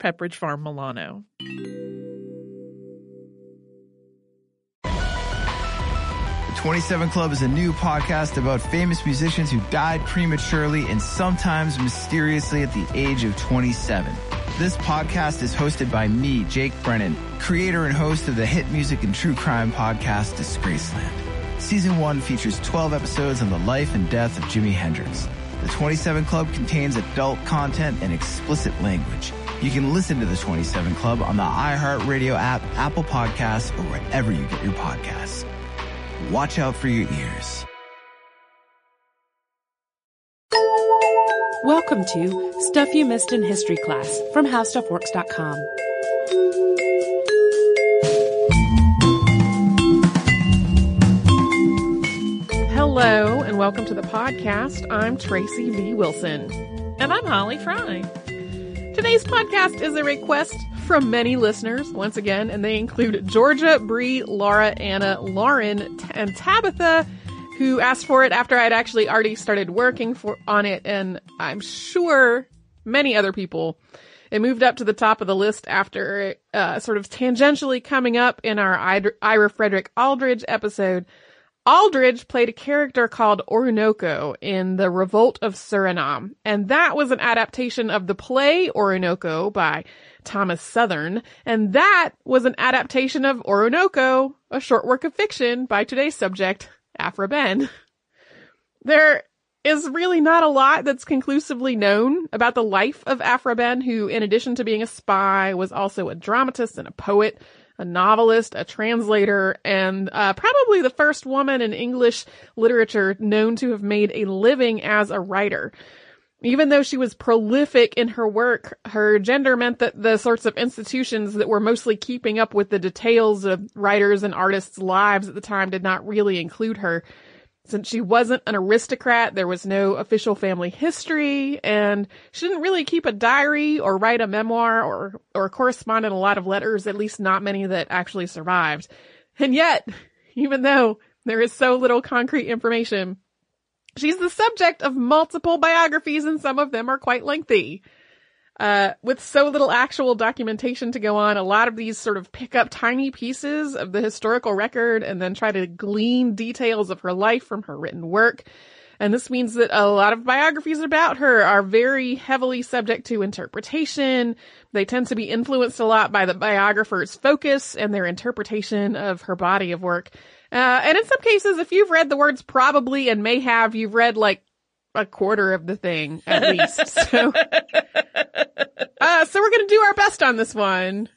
Pepperidge Farm Milano. The 27 Club is a new podcast about famous musicians who died prematurely and sometimes mysteriously at the age of 27. This podcast is hosted by me, Jake Brennan, creator and host of the hit music and true crime podcast Disgraceland. Season 1 features 12 episodes on the life and death of Jimi Hendrix. The 27 Club contains adult content and explicit language. You can listen to the 27 Club on the iHeartRadio app, Apple Podcasts, or wherever you get your podcasts. Watch out for your ears. Welcome to Stuff You Missed in History Class from HowStuffWorks.com. Hello and welcome to the podcast. I'm Tracy V. Wilson. And I'm Holly Fry. Today's podcast is a request from many listeners, once again, and they include Georgia, Bree, Laura, Anna, Lauren, and Tabitha, who asked for it after I'd actually already started working for on it, and I'm sure many other people. It moved up to the top of the list after uh, sort of tangentially coming up in our Ira Frederick Aldridge episode. Aldridge played a character called Oroonoko in The Revolt of Suriname, and that was an adaptation of the play Oroonoko by Thomas Southerne, and that was an adaptation of Oroonoko, a short work of fiction by today's subject, Aphra Behn. There is really not a lot that's conclusively known about the life of Aphra Behn, who, in addition to being a spy, was also a dramatist and a poet a novelist, a translator, and uh, probably the first woman in English literature known to have made a living as a writer. Even though she was prolific in her work, her gender meant that the sorts of institutions that were mostly keeping up with the details of writers and artists' lives at the time did not really include her. Since she wasn't an aristocrat, there was no official family history, and she didn't really keep a diary or write a memoir or, or correspond in a lot of letters, at least not many that actually survived. And yet, even though there is so little concrete information, she's the subject of multiple biographies and some of them are quite lengthy. Uh, with so little actual documentation to go on, a lot of these sort of pick up tiny pieces of the historical record and then try to glean details of her life from her written work. And this means that a lot of biographies about her are very heavily subject to interpretation. They tend to be influenced a lot by the biographer's focus and their interpretation of her body of work. Uh, and in some cases, if you've read the words probably and may have, you've read like a quarter of the thing at least. so, uh, so we're gonna do our best on this one.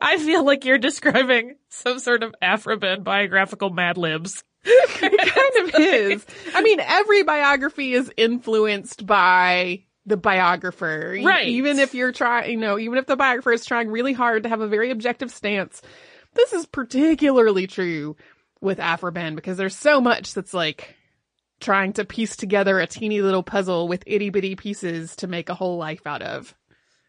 I feel like you're describing some sort of Behn biographical Mad Libs. it kind of is. I mean, every biography is influenced by the biographer. Right. Even if you're trying, you know, even if the biographer is trying really hard to have a very objective stance, this is particularly true with Aphra Behn because there's so much that's like trying to piece together a teeny little puzzle with itty bitty pieces to make a whole life out of.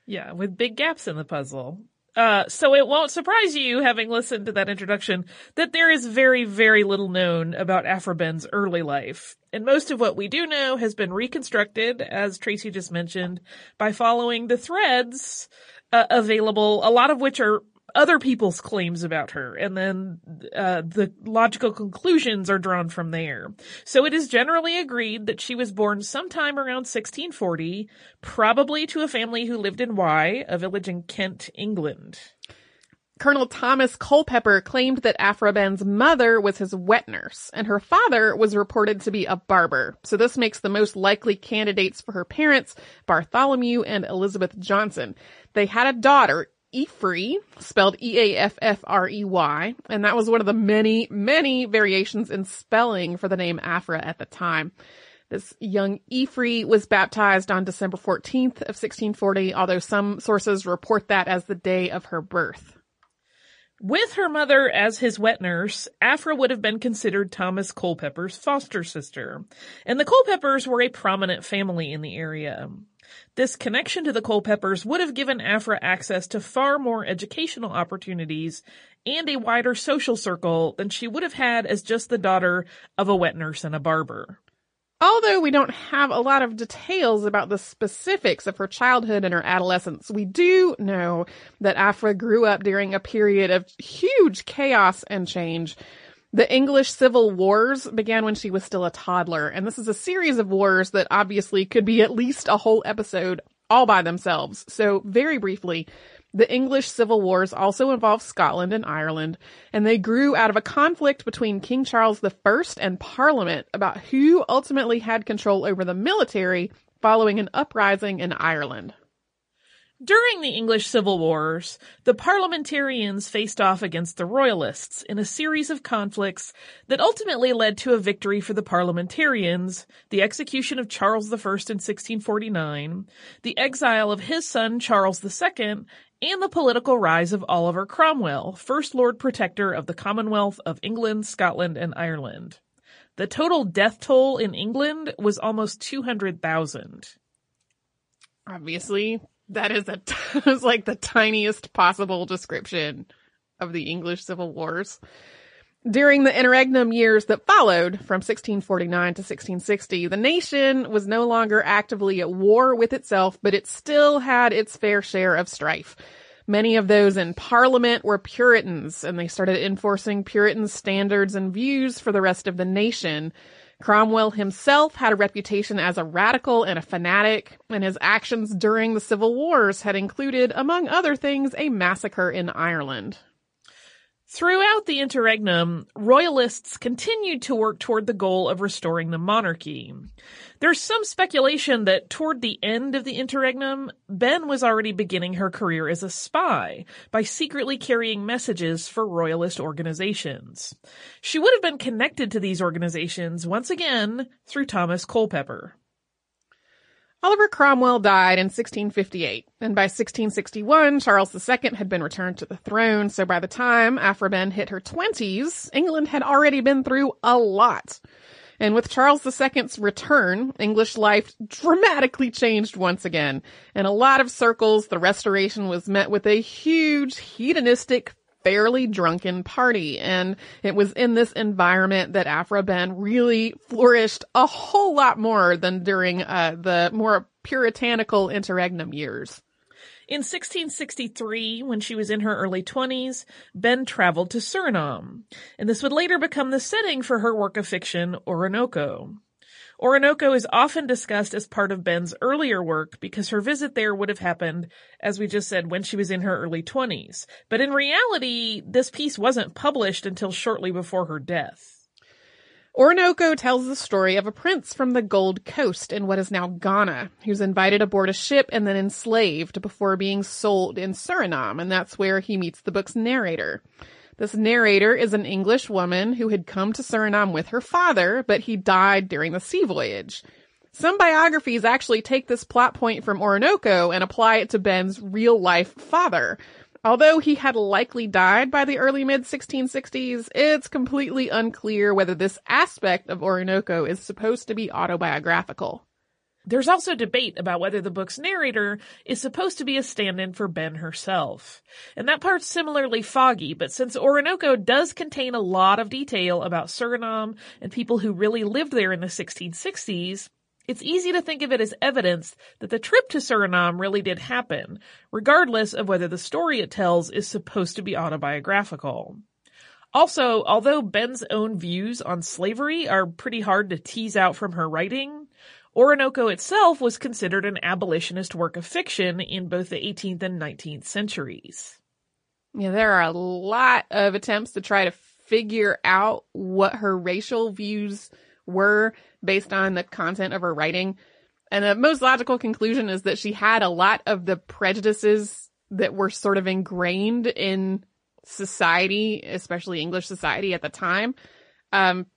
Yeah, with big gaps in the puzzle. Uh, so it won't surprise you, having listened to that introduction, that there is very, very little known about Aphra Behn's early life. And most of what we do know has been reconstructed, as Tracy just mentioned, by following the threads uh, available, a lot of which are other people's claims about her, and then uh, the logical conclusions are drawn from there. So it is generally agreed that she was born sometime around 1640, probably to a family who lived in Wye, a village in Kent, England. Colonel Thomas Culpeper claimed that Aphra Behn's mother was his wet nurse, and her father was reported to be a barber. So this makes the most likely candidates for her parents Bartholomew and Elizabeth Johnson. They had a daughter, Eafrey, spelled E-A-F-F-R-E-Y, and that was one of the many, many variations in spelling for the name Aphra at the time. This young Eafrey was baptized on December 14th of 1640, although some sources report that as the day of her birth. With her mother as his wet nurse, Aphra would have been considered Thomas Culpeper's foster sister, and the Culpepers were a prominent family in the area. This connection to the Culpepers would have given Aphra access to far more educational opportunities and a wider social circle than she would have had as just the daughter of a wet nurse and a barber. Although we don't have a lot of details about the specifics of her childhood and her adolescence, we do know that Aphra grew up during a period of huge chaos and change. The English Civil Wars began when she was still a toddler, and this is a series of wars that obviously could be at least a whole episode all by themselves. So very briefly, the English civil wars also involved Scotland and Ireland, and they grew out of a conflict between King Charles I and Parliament about who ultimately had control over the military following an uprising in Ireland. During the English Civil Wars, the parliamentarians faced off against the royalists in a series of conflicts that ultimately led to a victory for the parliamentarians, the execution of Charles I in 1649, the exile of his son Charles II, and the political rise of Oliver Cromwell, First Lord Protector of the Commonwealth of England, Scotland, and Ireland. The total death toll in England was almost 200,000. Obviously, that is a is like the tiniest possible description of the English Civil Wars. During the interregnum years that followed, from 1649 to 1660, the nation was no longer actively at war with itself, but it still had its fair share of strife. Many of those in parliament were Puritans, and they started enforcing Puritan standards and views for the rest of the nation. Cromwell himself had a reputation as a radical and a fanatic, and his actions during the civil wars had included, among other things, a massacre in Ireland. Throughout the interregnum, royalists continued to work toward the goal of restoring the monarchy. There's some speculation that toward the end of the interregnum, Behn was already beginning her career as a spy by secretly carrying messages for royalist organizations. She would have been connected to these organizations once again through Thomas Culpeper. Oliver Cromwell died in 1658, and by 1661, Charles II had been returned to the throne, so by the time Aphra Behn hit her 20s, England had already been through a lot. And with Charles II's return, English life dramatically changed once again. In a lot of circles, the restoration was met with a huge hedonistic fairly drunken party. And it was in this environment that Aphra Behn really flourished a whole lot more than during uh, the more puritanical interregnum years. In 1663, when she was in her early 20s, Behn traveled to Suriname, and this would later become the setting for her work of fiction, Oroonoko. Oroonoko is often discussed as part of Behn's earlier work because her visit there would have happened, as we just said, when she was in her early 20s. But in reality, this piece wasn't published until shortly before her death. Oroonoko tells the story of a prince from the Gold Coast in what is now Ghana, who's invited aboard a ship and then enslaved before being sold in Suriname, and that's where he meets the book's narrator. This narrator is an English woman who had come to Suriname with her father, but he died during the sea voyage. Some biographies actually take this plot point from Oroonoko and apply it to Behn's real life father. Although he had likely died by the early mid 1660s, it's completely unclear whether this aspect of Oroonoko is supposed to be autobiographical. There's also debate about whether the book's narrator is supposed to be a stand-in for Behn herself. And that part's similarly foggy, but since Oroonoko does contain a lot of detail about Suriname and people who really lived there in the 1660s, it's easy to think of it as evidence that the trip to Suriname really did happen, regardless of whether the story it tells is supposed to be autobiographical. Also, although Behn's own views on slavery are pretty hard to tease out from her writing, Oroonoko itself was considered an abolitionist work of fiction in both the 18th and 19th centuries. Yeah, there are a lot of attempts to try to figure out what her racial views were based on the content of her writing. And the most logical conclusion is that she had a lot of the prejudices that were sort of ingrained in society, especially English society at the time. Um,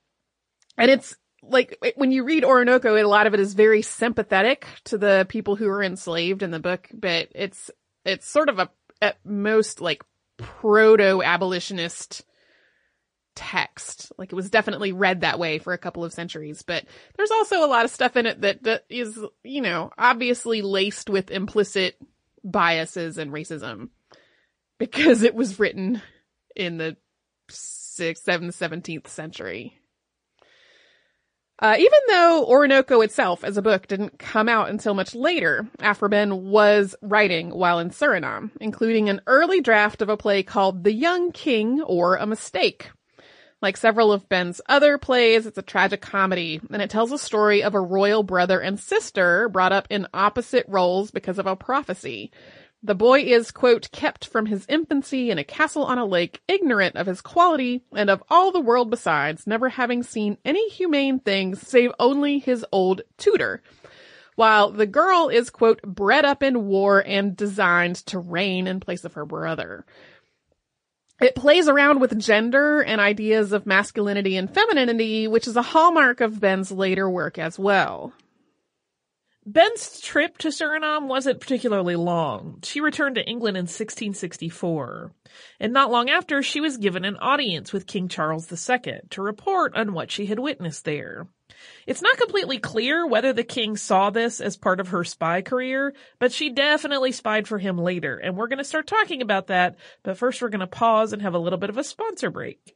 and it's like when you read Oroonoko, a lot of it is very sympathetic to the people who are enslaved in the book, but it's, it's sort of a, at most like proto abolitionist text. Like it was definitely read that way for a couple of centuries, but there's also a lot of stuff in it that, that is, you know, obviously laced with implicit biases and racism because it was written in the sixth, seventh, seventeenth century. Uh, even though Oroonoko itself as a book didn't come out until much later, Aphra was writing while in Suriname, including an early draft of a play called The Young King or A Mistake. Like several of Behn's other plays, it's a tragic comedy, and it tells a story of a royal brother and sister brought up in opposite roles because of a prophecy. The boy is, quote, kept from his infancy in a castle on a lake, ignorant of his quality and of all the world besides, never having seen any humane things save only his old tutor. While the girl is, quote, bred up in war and designed to reign in place of her brother. It plays around with gender and ideas of masculinity and femininity, which is a hallmark of Behn's later work as well. Behn's trip to Suriname wasn't particularly long. She returned to England in 1664. And not long after, she was given an audience with King Charles II to report on what she had witnessed there. It's not completely clear whether the king saw this as part of her spy career, but she definitely spied for him later, and we're going to start talking about that, but first we're going to pause and have a little bit of a sponsor break.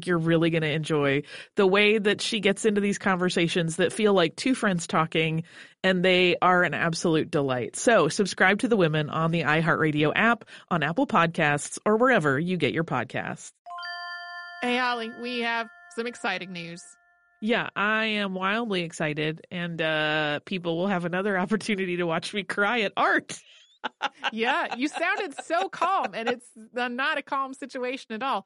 think you're really going to enjoy the way that she gets into these conversations that feel like two friends talking and they are an absolute delight. So subscribe to the women on the iHeartRadio app, on Apple Podcasts, or wherever you get your podcasts. Hey, Holly, we have some exciting news. Yeah, I am wildly excited, and uh, people will have another opportunity to watch me cry at art. yeah, you sounded so calm, and it's not a calm situation at all.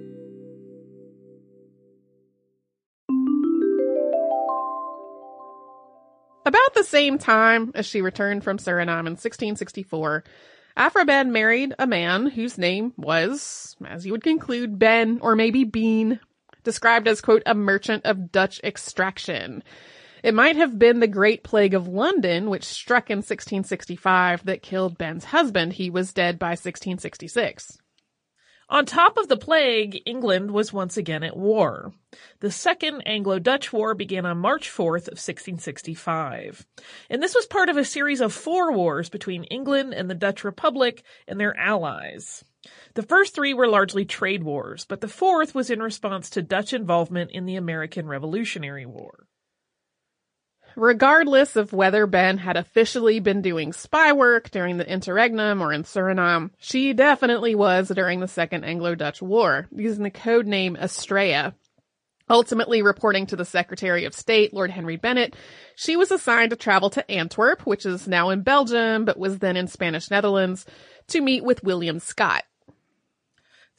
About the same time as she returned from Suriname in 1664, Aphra Behn married a man whose name was, as you would conclude, Behn or maybe Bean, described as, quote, a merchant of Dutch extraction. It might have been the Great Plague of London, which struck in 1665, that killed Behn's husband. He was dead by 1666. On top of the plague, England was once again at war. The Second Anglo-Dutch War began on March 4th of 1665. And this was part of a series of four wars between England and the Dutch Republic and their allies. The first three were largely trade wars, but the fourth was in response to Dutch involvement in the American Revolutionary War. Regardless of whether Behn had officially been doing spy work during the interregnum or in Suriname, she definitely was during the Second Anglo-Dutch War, using the code name Astrea. Ultimately reporting to the Secretary of State, Lord Henry Bennet, she was assigned to travel to Antwerp, which is now in Belgium, but was then in Spanish Netherlands, to meet with William Scott.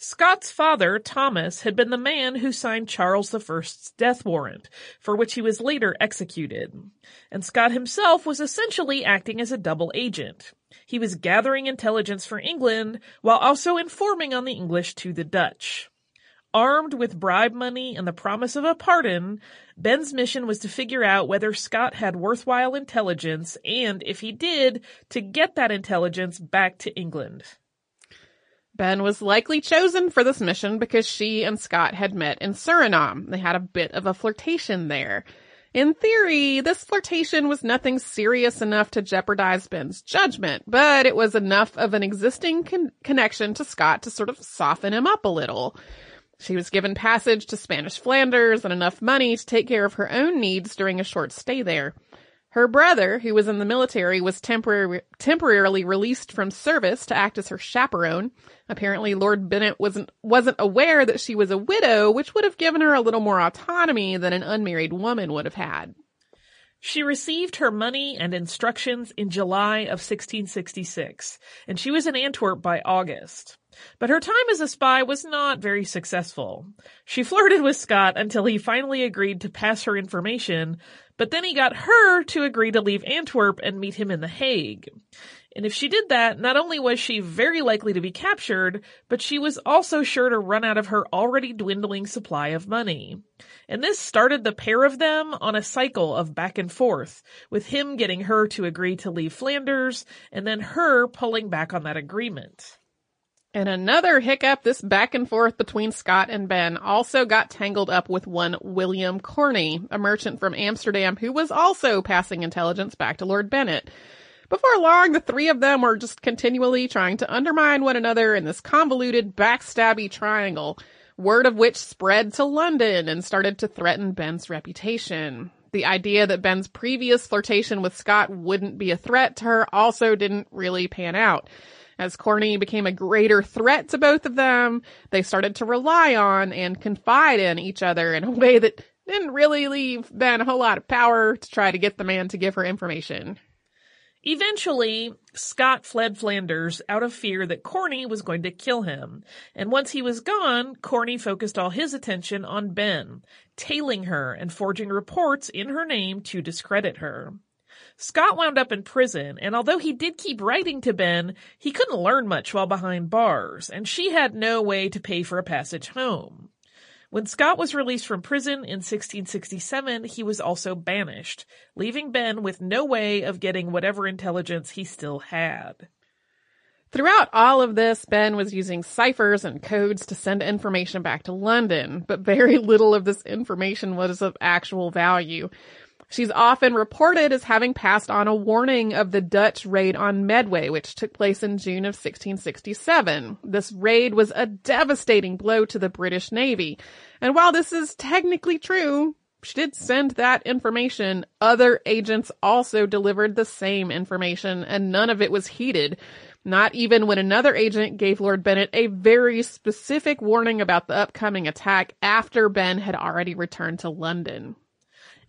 Scott's father, Thomas, had been the man who signed Charles I's death warrant, for which he was later executed. And Scott himself was essentially acting as a double agent. He was gathering intelligence for England while also informing on the English to the Dutch. Armed with bribe money and the promise of a pardon, Behn's mission was to figure out whether Scott had worthwhile intelligence and, if he did, to get that intelligence back to England. Behn was likely chosen for this mission because she and Scott had met in Suriname. They had a bit of a flirtation there. In theory, this flirtation was nothing serious enough to jeopardize Behn's judgment, but it was enough of an existing con- connection to Scott to sort of soften him up a little. She was given passage to Spanish Flanders and enough money to take care of her own needs during a short stay there. Her brother, who was in the military, was temporary, temporarily released from service to act as her chaperone. Apparently, Lord Bennet wasn't, wasn't aware that she was a widow, which would have given her a little more autonomy than an unmarried woman would have had. She received her money and instructions in July of 1666, and she was in Antwerp by August. But her time as a spy was not very successful. She flirted with Scott until he finally agreed to pass her information, but then he got her to agree to leave Antwerp and meet him in The Hague. And if she did that, not only was she very likely to be captured, but she was also sure to run out of her already dwindling supply of money. And this started the pair of them on a cycle of back and forth, with him getting her to agree to leave Flanders, and then her pulling back on that agreement. And another hiccup, this back and forth between Scott and Behn also got tangled up with one William Corney, a merchant from Amsterdam who was also passing intelligence back to Lord Bennet. Before long, the three of them were just continually trying to undermine one another in this convoluted, backstabby triangle, word of which spread to London and started to threaten Behn's reputation. The idea that Behn's previous flirtation with Scott wouldn't be a threat to her also didn't really pan out. As Corney became a greater threat to both of them, they started to rely on and confide in each other in a way that didn't really leave Behn a whole lot of power to try to get the man to give her information. Eventually, Scott fled Flanders out of fear that Corney was going to kill him. And once he was gone, Corney focused all his attention on Behn, tailing her and forging reports in her name to discredit her. Scott wound up in prison, and although he did keep writing to Behn, he couldn't learn much while behind bars, and she had no way to pay for a passage home. When Scott was released from prison in 1667, he was also banished, leaving Behn with no way of getting whatever intelligence he still had. Throughout all of this, Behn was using ciphers and codes to send information back to London, but very little of this information was of actual value. She's often reported as having passed on a warning of the Dutch raid on Medway, which took place in June of 1667. This raid was a devastating blow to the British Navy. And while this is technically true, she did send that information. Other agents also delivered the same information and none of it was heeded. Not even when another agent gave Lord Bennet a very specific warning about the upcoming attack after Behn had already returned to London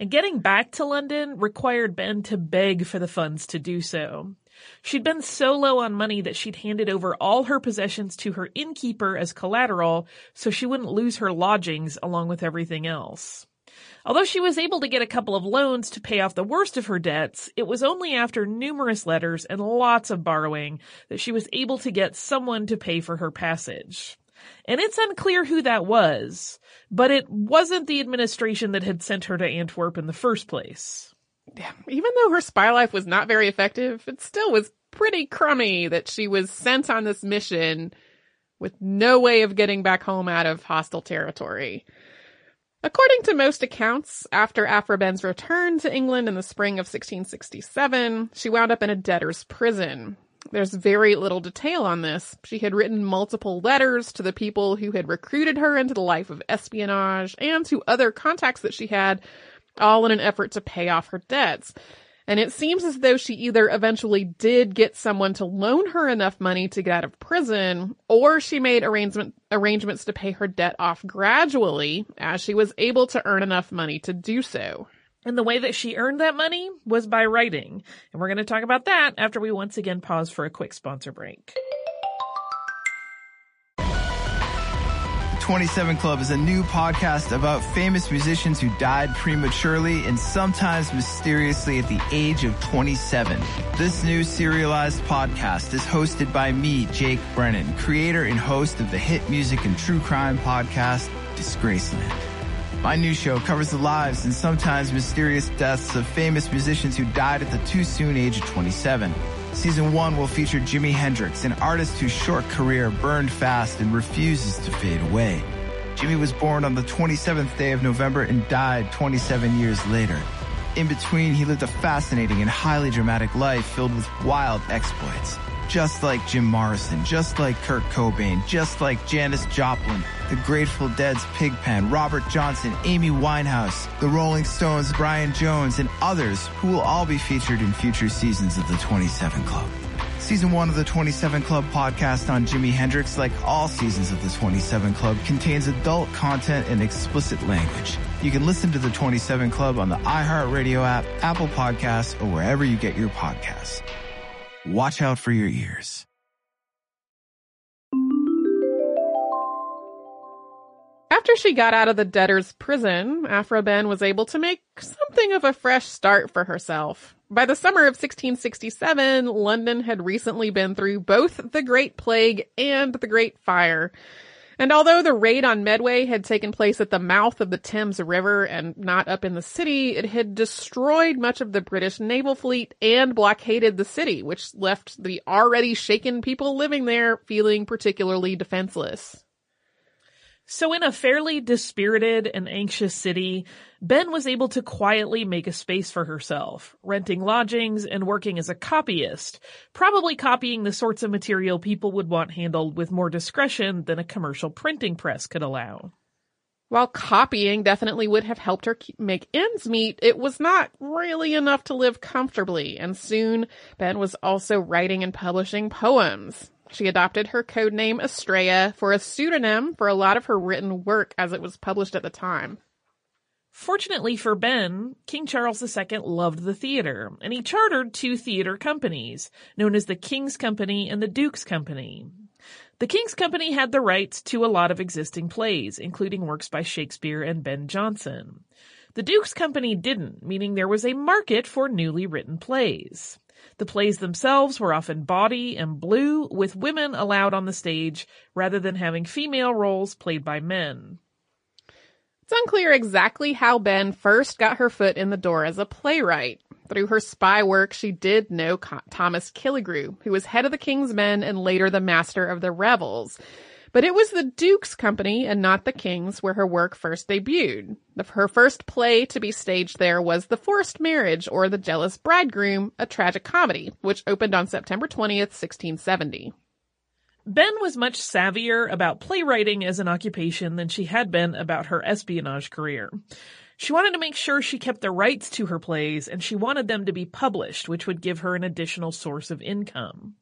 and getting back to London required Behn to beg for the funds to do so. She'd been so low on money that she'd handed over all her possessions to her innkeeper as collateral so she wouldn't lose her lodgings along with everything else. Although she was able to get a couple of loans to pay off the worst of her debts, it was only after numerous letters and lots of borrowing that she was able to get someone to pay for her passage. And it's unclear who that was, but it wasn't the administration that had sent her to Antwerp in the first place. Even though her spy life was not very effective, it still was pretty crummy that she was sent on this mission with no way of getting back home out of hostile territory. According to most accounts, after Aphra Behn's return to England in the spring of 1667, she wound up in a debtor's prison. There's very little detail on this. She had written multiple letters to the people who had recruited her into the life of espionage and to other contacts that she had, all in an effort to pay off her debts. And it seems as though she either eventually did get someone to loan her enough money to get out of prison, or she made arrangement, arrangements to pay her debt off gradually as she was able to earn enough money to do so. And the way that she earned that money was by writing. And we're going to talk about that after we once again pause for a quick sponsor break. 27 Club is a new podcast about famous musicians who died prematurely and sometimes mysteriously at the age of 27. This new serialized podcast is hosted by me, Jake Brennan, creator and host of the hit music and true crime podcast, Disgraceland. My new show covers the lives and sometimes mysterious deaths of famous musicians who died at the too soon age of 27. Season 1 will feature Jimi Hendrix, an artist whose short career burned fast and refuses to fade away. Jimi was born on the 27th day of November and died 27 years later. In between, he lived a fascinating and highly dramatic life filled with wild exploits. Just like Jim Morrison, just like Kurt Cobain, just like Janis Joplin, the Grateful Dead's Pigpen, Robert Johnson, Amy Winehouse, the Rolling Stones, Brian Jones, and others who will all be featured in future seasons of the 27 Club. Season 1 of the 27 Club podcast on Jimi Hendrix, like all seasons of the 27 Club, contains adult content and explicit language. You can listen to the 27 Club on the iHeartRadio app, Apple Podcasts, or wherever you get your podcasts. Watch out for your ears. After she got out of the debtor's prison, Aphra Behn was able to make something of a fresh start for herself. By the summer of 1667, London had recently been through both the Great Plague and the Great Fire. And although the raid on Medway had taken place at the mouth of the Thames River and not up in the city, it had destroyed much of the British naval fleet and blockaded the city, which left the already shaken people living there feeling particularly defenseless. So in a fairly dispirited and anxious city, Behn was able to quietly make a space for herself, renting lodgings and working as a copyist, probably copying the sorts of material people would want handled with more discretion than a commercial printing press could allow. While copying definitely would have helped her make ends meet, it was not really enough to live comfortably, and soon Behn was also writing and publishing poems. She adopted her code name Astrea for a pseudonym for a lot of her written work as it was published at the time. Fortunately for Behn, King Charles II loved the theater, and he chartered two theater companies, known as the King's Company and the Duke's Company. The King's Company had the rights to a lot of existing plays, including works by Shakespeare and Ben Jonson. The Duke's Company didn't, meaning there was a market for newly written plays. The plays themselves were often bawdy and blue, with women allowed on the stage rather than having female roles played by men. It's unclear exactly how Behn first got her foot in the door as a playwright. Through her spy work, she did know Thomas Killigrew, who was head of the King's Men and later the master of the revels. But it was the Duke's company and not the King's where her work first debuted. Her first play to be staged there was The Forced Marriage or The Jealous Bridegroom, a tragic comedy, which opened on September 20th, 1670. Behn was much savvier about playwriting as an occupation than she had been about her espionage career. She wanted to make sure she kept the rights to her plays and she wanted them to be published, which would give her an additional source of income.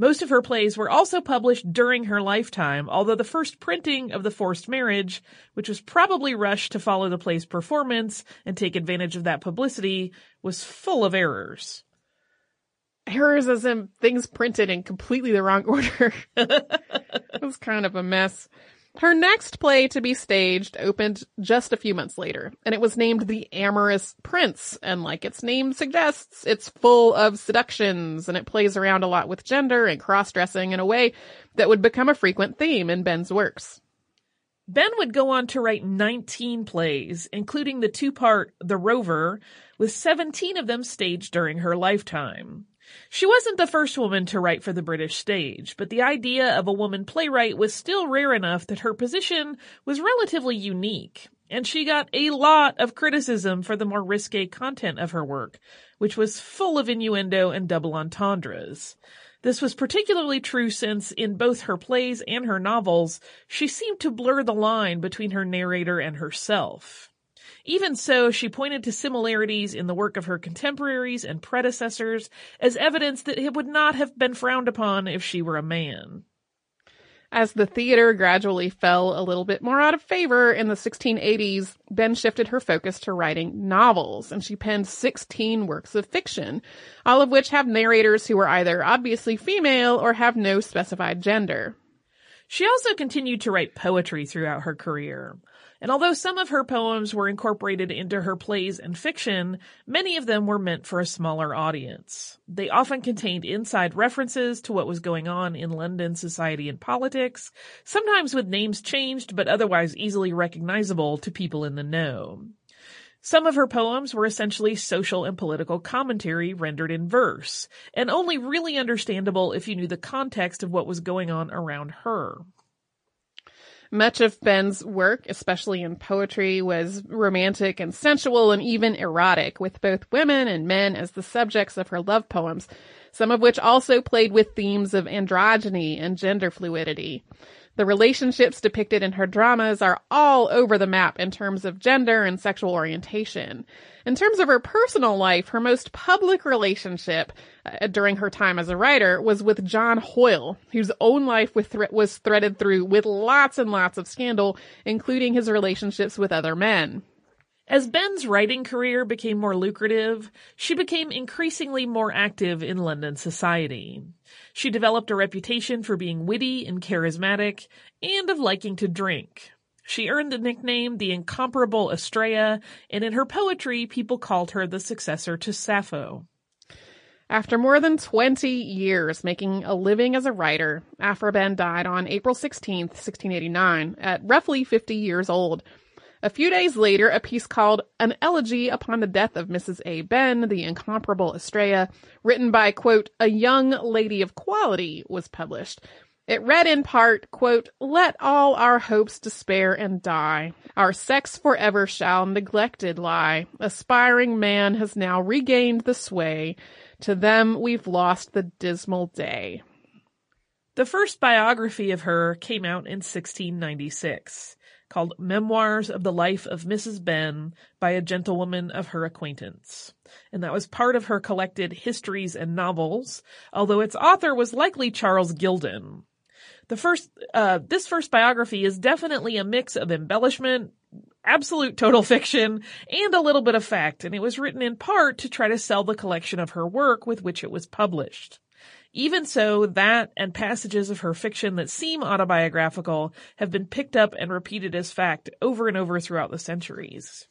Most of her plays were also published during her lifetime, although the first printing of The Forced Marriage, which was probably rushed to follow the play's performance and take advantage of that publicity, was full of errors. Errors as in things printed in completely the wrong order. it was kind of a mess. Her next play to be staged opened just a few months later, and it was named The Amorous Prince, and like its name suggests, it's full of seductions, and it plays around a lot with gender and cross-dressing in a way that would become a frequent theme in Behn's works. Behn would go on to write 19 plays, including the two-part The Rover, with 17 of them staged during her lifetime. She wasn't the first woman to write for the British stage, but the idea of a woman playwright was still rare enough that her position was relatively unique, and she got a lot of criticism for the more risque content of her work, which was full of innuendo and double entendres. This was particularly true since, in both her plays and her novels, she seemed to blur the line between her narrator and herself. Even so, she pointed to similarities in the work of her contemporaries and predecessors as evidence that it would not have been frowned upon if she were a man. As the theater gradually fell a little bit more out of favor in the 1680s, Behn shifted her focus to writing novels, and she penned 16 works of fiction, all of which have narrators who are either obviously female or have no specified gender. She also continued to write poetry throughout her career. And although some of her poems were incorporated into her plays and fiction, many of them were meant for a smaller audience. They often contained inside references to what was going on in London society and politics, sometimes with names changed but otherwise easily recognizable to people in the know. Some of her poems were essentially social and political commentary rendered in verse, and only really understandable if you knew the context of what was going on around her. Much of Behn's work, especially in poetry, was romantic and sensual and even erotic, with both women and men as the subjects of her love poems, some of which also played with themes of androgyny and gender fluidity. The relationships depicted in her dramas are all over the map in terms of gender and sexual orientation. In terms of her personal life, her most public relationship uh, during her time as a writer was with John Hoyle, whose own life was threaded through with lots and lots of scandal, including his relationships with other men. As Behn's writing career became more lucrative, she became increasingly more active in London society. She developed a reputation for being witty and charismatic, and of liking to drink. She earned the nickname the incomparable Astrea, and in her poetry, people called her the successor to Sappho. After more than 20 years making a living as a writer, Aphra Behn died on April 16, 1689, at roughly 50 years old. A few days later, a piece called An Elegy Upon the Death of Mrs. A. Behn, the Incomparable Astrea, written by, quote, a young lady of quality, was published. It read in part, quote, Let all our hopes despair and die. Our sex forever shall neglected lie. Aspiring man has now regained the sway. To them we've lost the dismal day. The first biography of her came out in 1696 called Memoirs of the Life of Mrs. Behn by a Gentlewoman of Her Acquaintance. And that was part of her collected histories and novels, although its author was likely Charles Gildon. The first, uh, this first biography is definitely a mix of embellishment, absolute total fiction, and a little bit of fact, and it was written in part to try to sell the collection of her work with which it was published. Even so, that and passages of her fiction that seem autobiographical have been picked up and repeated as fact over and over throughout the centuries.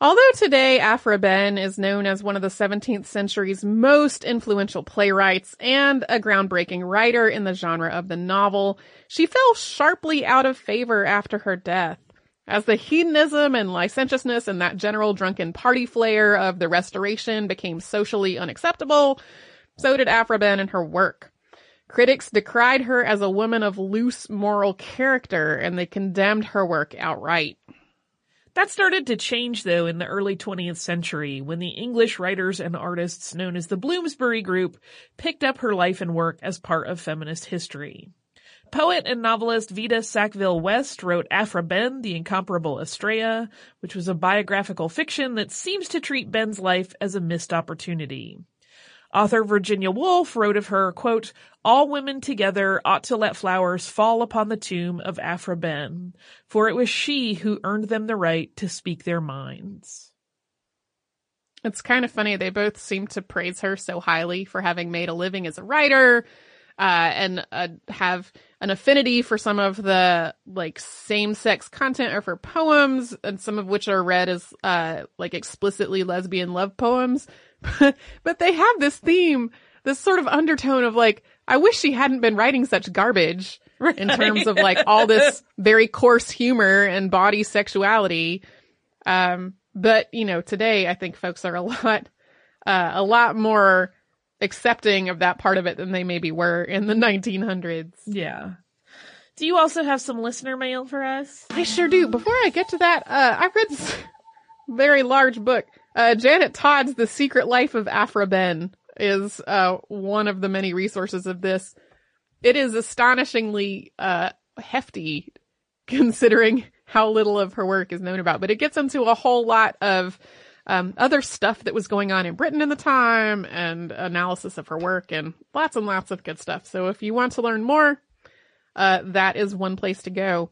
Although today Aphra Behn is known as one of the 17th century's most influential playwrights and a groundbreaking writer in the genre of the novel, she fell sharply out of favor after her death. As the hedonism and licentiousness and that general drunken party flair of the Restoration became socially unacceptable, so did Behn in her work. Critics decried her as a woman of loose moral character and they condemned her work outright. That started to change though in the early 20th century when the English writers and artists known as the Bloomsbury Group picked up her life and work as part of feminist history. Poet and novelist Vita Sackville West wrote Aphra Behn, the Incomparable Astrea, which was a biographical fiction that seems to treat Behn's life as a missed opportunity. Author Virginia Woolf wrote of her, quote, all women together ought to let flowers fall upon the tomb of Aphra Behn, for it was she who earned them the right to speak their minds. It's kind of funny. They both seem to praise her so highly for having made a living as a writer, uh, and uh, have an affinity for some of the like same-sex content of her poems, and some of which are read as uh, like explicitly lesbian love poems. but they have this theme, this sort of undertone of like, I wish she hadn't been writing such garbage right. in terms of like all this very coarse humor and body sexuality. Um, but you know, today I think folks are a lot, uh, a lot more accepting of that part of it than they maybe were in the 1900s. Yeah. Do you also have some listener mail for us? I sure do. Before I get to that, uh, I read this very large book uh, Janet Todd's The Secret Life of Aphra Behn is uh, one of the many resources of this. It is astonishingly uh, hefty considering how little of her work is known about, but it gets into a whole lot of um, other stuff that was going on in Britain in the time and analysis of her work and lots and lots of good stuff. So if you want to learn more, uh, that is one place to go.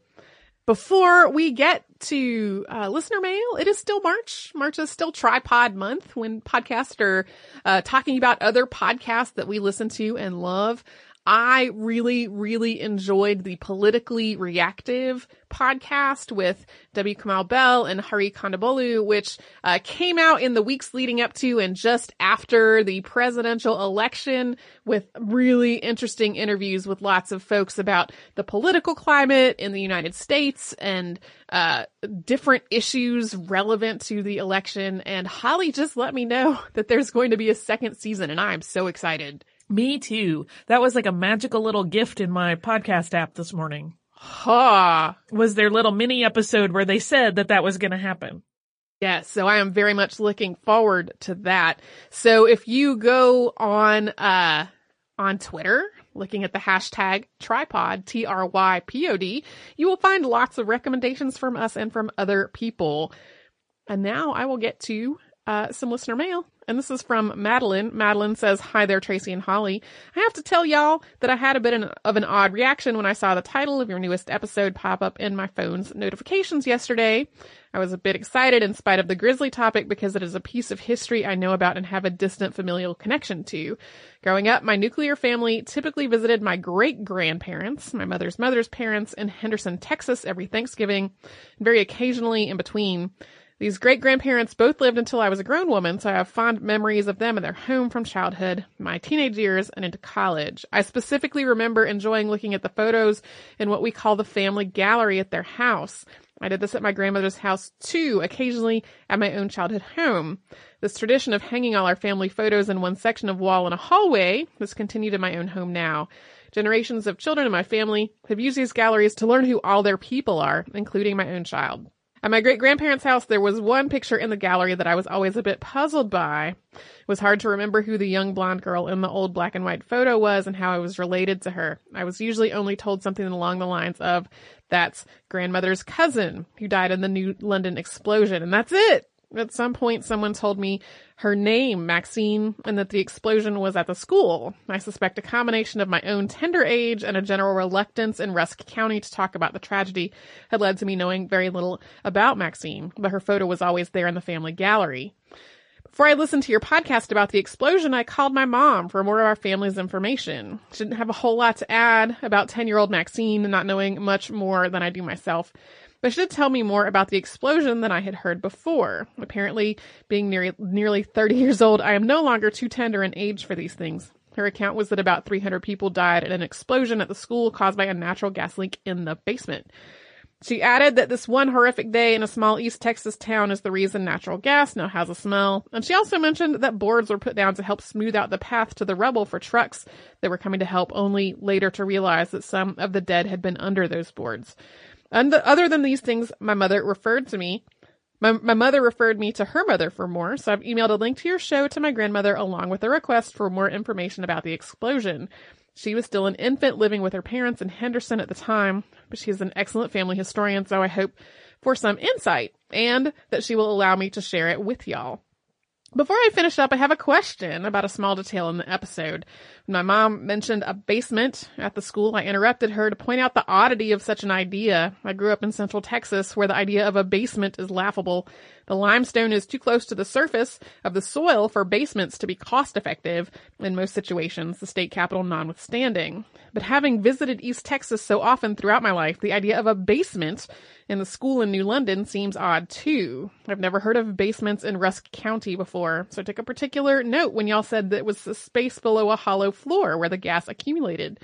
Before we get to uh, listener mail, it is still March. March is still Trypod month when podcasts are uh, talking about other podcasts that we listen to and love. I really, really enjoyed the politically reactive podcast with W. Kamau Bell and Hari Kondabolu, which uh, came out in the weeks leading up to and just after the presidential election with really interesting interviews with lots of folks about the political climate in the United States and uh, different issues relevant to the election. And Holly just let me know that there's going to be a second season and I'm so excited. Me too. That was like a magical little gift in my podcast app this morning. Ha! Was their little mini episode where they said that that was going to happen. Yes, so I am very much looking forward to that. So if you go on uh on Twitter, looking at the hashtag Trypod, T R Y P O D, you will find lots of recommendations from us and from other people. And now I will get to uh, some listener mail. And this is from Madeline. Madeline says, Hi there, Tracy and Holly. I have to tell y'all that I had a bit of an odd reaction when I saw the title of your newest episode pop up in my phone's notifications yesterday. I was a bit excited in spite of the grisly topic because it is a piece of history I know about and have a distant familial connection to. Growing up, my nuclear family typically visited my great grandparents, my mother's mother's parents in Henderson, Texas every Thanksgiving, and very occasionally in between. These great grandparents both lived until I was a grown woman, so I have fond memories of them and their home from childhood, my teenage years, and into college. I specifically remember enjoying looking at the photos in what we call the family gallery at their house. I did this at my grandmother's house too, occasionally at my own childhood home. This tradition of hanging all our family photos in one section of wall in a hallway has continued in my own home now. Generations of children in my family have used these galleries to learn who all their people are, including my own child. At my great grandparents' house, there was one picture in the gallery that I was always a bit puzzled by. It was hard to remember who the young blonde girl in the old black and white photo was and how I was related to her. I was usually only told something along the lines of, that's grandmother's cousin who died in the New London explosion, and that's it. At some point, someone told me her name, Maxine, and that the explosion was at the school. I suspect a combination of my own tender age and a general reluctance in Rusk County to talk about the tragedy had led to me knowing very little about Maxine, but her photo was always there in the family gallery. Before I listened to your podcast about the explosion, I called my mom for more of our family's information. She didn't have a whole lot to add about 10 year old Maxine, not knowing much more than I do myself but she did tell me more about the explosion than I had heard before. Apparently, being nearly, nearly 30 years old, I am no longer too tender in age for these things. Her account was that about 300 people died in an explosion at the school caused by a natural gas leak in the basement. She added that this one horrific day in a small East Texas town is the reason natural gas now has a smell. And she also mentioned that boards were put down to help smooth out the path to the rubble for trucks that were coming to help, only later to realize that some of the dead had been under those boards. And the, other than these things, my mother referred to me. My, my mother referred me to her mother for more, so I've emailed a link to your show to my grandmother along with a request for more information about the explosion. She was still an infant living with her parents in Henderson at the time, but she is an excellent family historian, so I hope for some insight and that she will allow me to share it with y'all. Before I finish up, I have a question about a small detail in the episode. My mom mentioned a basement at the school, I interrupted her to point out the oddity of such an idea. I grew up in central Texas where the idea of a basement is laughable. The limestone is too close to the surface of the soil for basements to be cost effective in most situations, the state capital notwithstanding. But having visited East Texas so often throughout my life, the idea of a basement in the school in New London seems odd too. I've never heard of basements in Rusk County before, so I took a particular note when y'all said that it was the space below a hollow floor where the gas accumulated.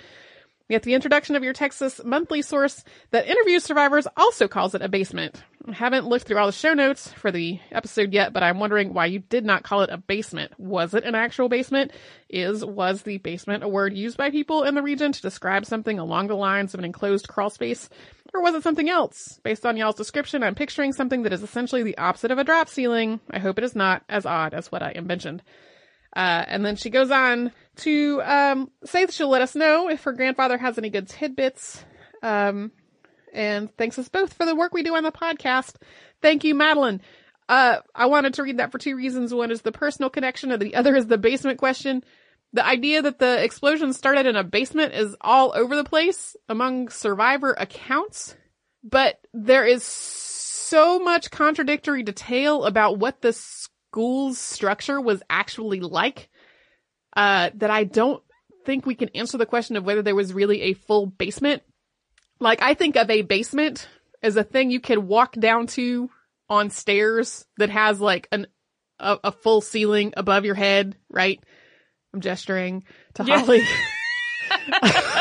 Yet the introduction of your Texas monthly source that interviews survivors also calls it a basement. I haven't looked through all the show notes for the episode yet, but I'm wondering why you did not call it a basement. Was it an actual basement? Is, was the basement a word used by people in the region to describe something along the lines of an enclosed crawl space? Or was it something else? Based on y'all's description, I'm picturing something that is essentially the opposite of a drop ceiling. I hope it is not as odd as what I mentioned. Uh, and then she goes on to um, say that she'll let us know if her grandfather has any good tidbits. Um, and thanks us both for the work we do on the podcast. Thank you, Madeline. Uh, I wanted to read that for two reasons. One is the personal connection and the other is the basement question. The idea that the explosion started in a basement is all over the place among survivor accounts, but there is so much contradictory detail about what the school's structure was actually like, uh, that I don't think we can answer the question of whether there was really a full basement. Like, I think of a basement as a thing you can walk down to on stairs that has like an a, a full ceiling above your head, right? I'm gesturing to Yeah. Holly.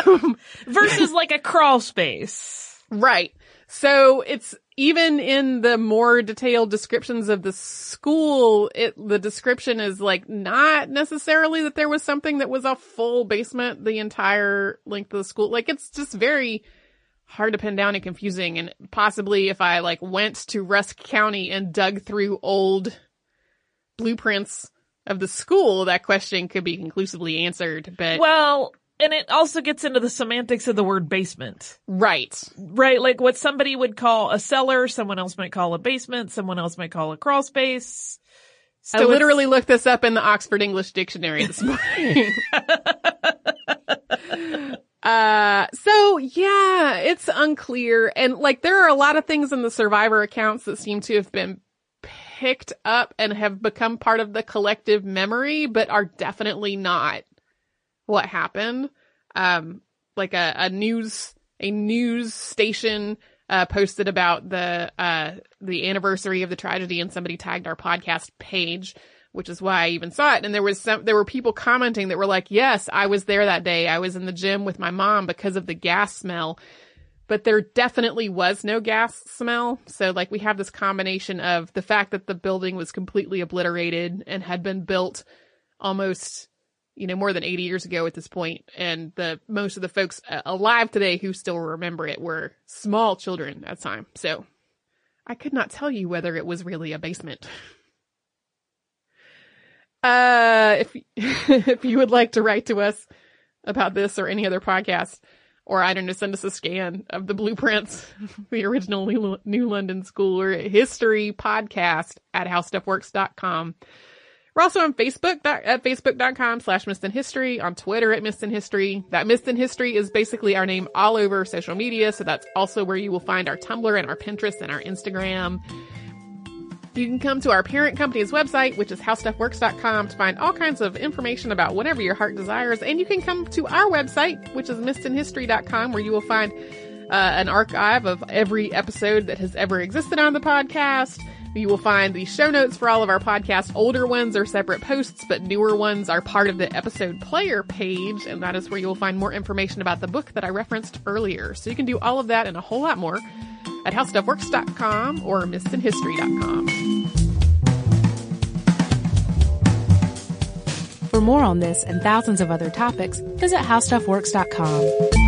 Versus like a crawl space. Right. So it's even in the more detailed descriptions of the school, it, the description is like not necessarily that there was something that was a full basement the entire length of the school. Like it's just very hard to pin down and confusing. And possibly if I like went to Rusk County and dug through old blueprints of the school, that question could be conclusively answered. But Well, and it also gets into the semantics of the word basement. right. Right, like what somebody would call a cellar, someone else might call a basement, someone else might call a crawl space. So I literally looked this up in the Oxford English Dictionary this morning. uh, so yeah, it's unclear. And like, there are a lot of things in the survivor accounts that seem to have been picked up and have become part of the collective memory, but are definitely not what happened. Um, like a, a news, a news station, uh, posted about the, uh, the anniversary of the tragedy and somebody tagged our podcast page, which is why I even saw it. And there was some, there were people commenting that were like, yes, I was there that day. I was in the gym with my mom because of the gas smell. But there definitely was no gas smell. So like we have this combination of the fact that the building was completely obliterated and had been built almost you know, more than 80 years ago at this point, and the most of the folks uh, alive today who still remember it were small children at the time. So I could not tell you whether it was really a basement. Uh, if if you would like to write to us about this or any other podcast, or I don't know, send us a scan of the blueprints, the original New, London School or history podcast at howstuffworks.com. We're also on Facebook at facebook.com slash Missed History, on Twitter at Missed in History. That Missed in History is basically our name all over social media, so that's also where you will find our Tumblr and our Pinterest and our Instagram. You can come to our parent company's website, which is howstuffworks.com, to find all kinds of information about whatever your heart desires. And you can come to our website, which is missedinhistory.com, where you will find uh, an archive of every episode that has ever existed on the podcast. You will find the show notes for all of our podcasts. Older ones are separate posts, but newer ones are part of the episode player page, and that is where you will find more information about the book that I referenced earlier. So you can do all of that and a whole lot more at howstuffworks.com or missedinhistory.com. For more on this and thousands of other topics, visit howstuffworks.com.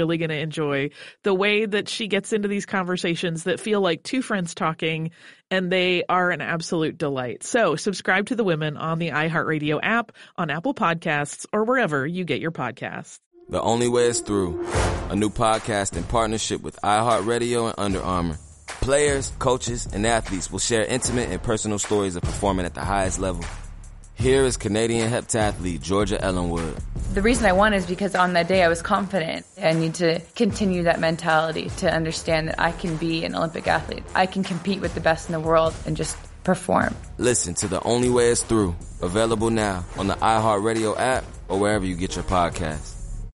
really going to enjoy the way that she gets into these conversations that feel like two friends talking, and they are an absolute delight. So subscribe to the women on the iHeartRadio app, on Apple Podcasts, or wherever you get your podcasts. The only way is through. A new podcast in partnership with iHeartRadio and Under Armour. Players, coaches, and athletes will share intimate and personal stories of performing at the highest level. Here is Canadian heptathlete Georgia Ellenwood. The reason I won is because on that day I was confident. I need to continue that mentality to understand that I can be an Olympic athlete. I can compete with the best in the world and just perform. Listen to The Only Way Is Through, available now on the iHeartRadio app or wherever you get your podcasts.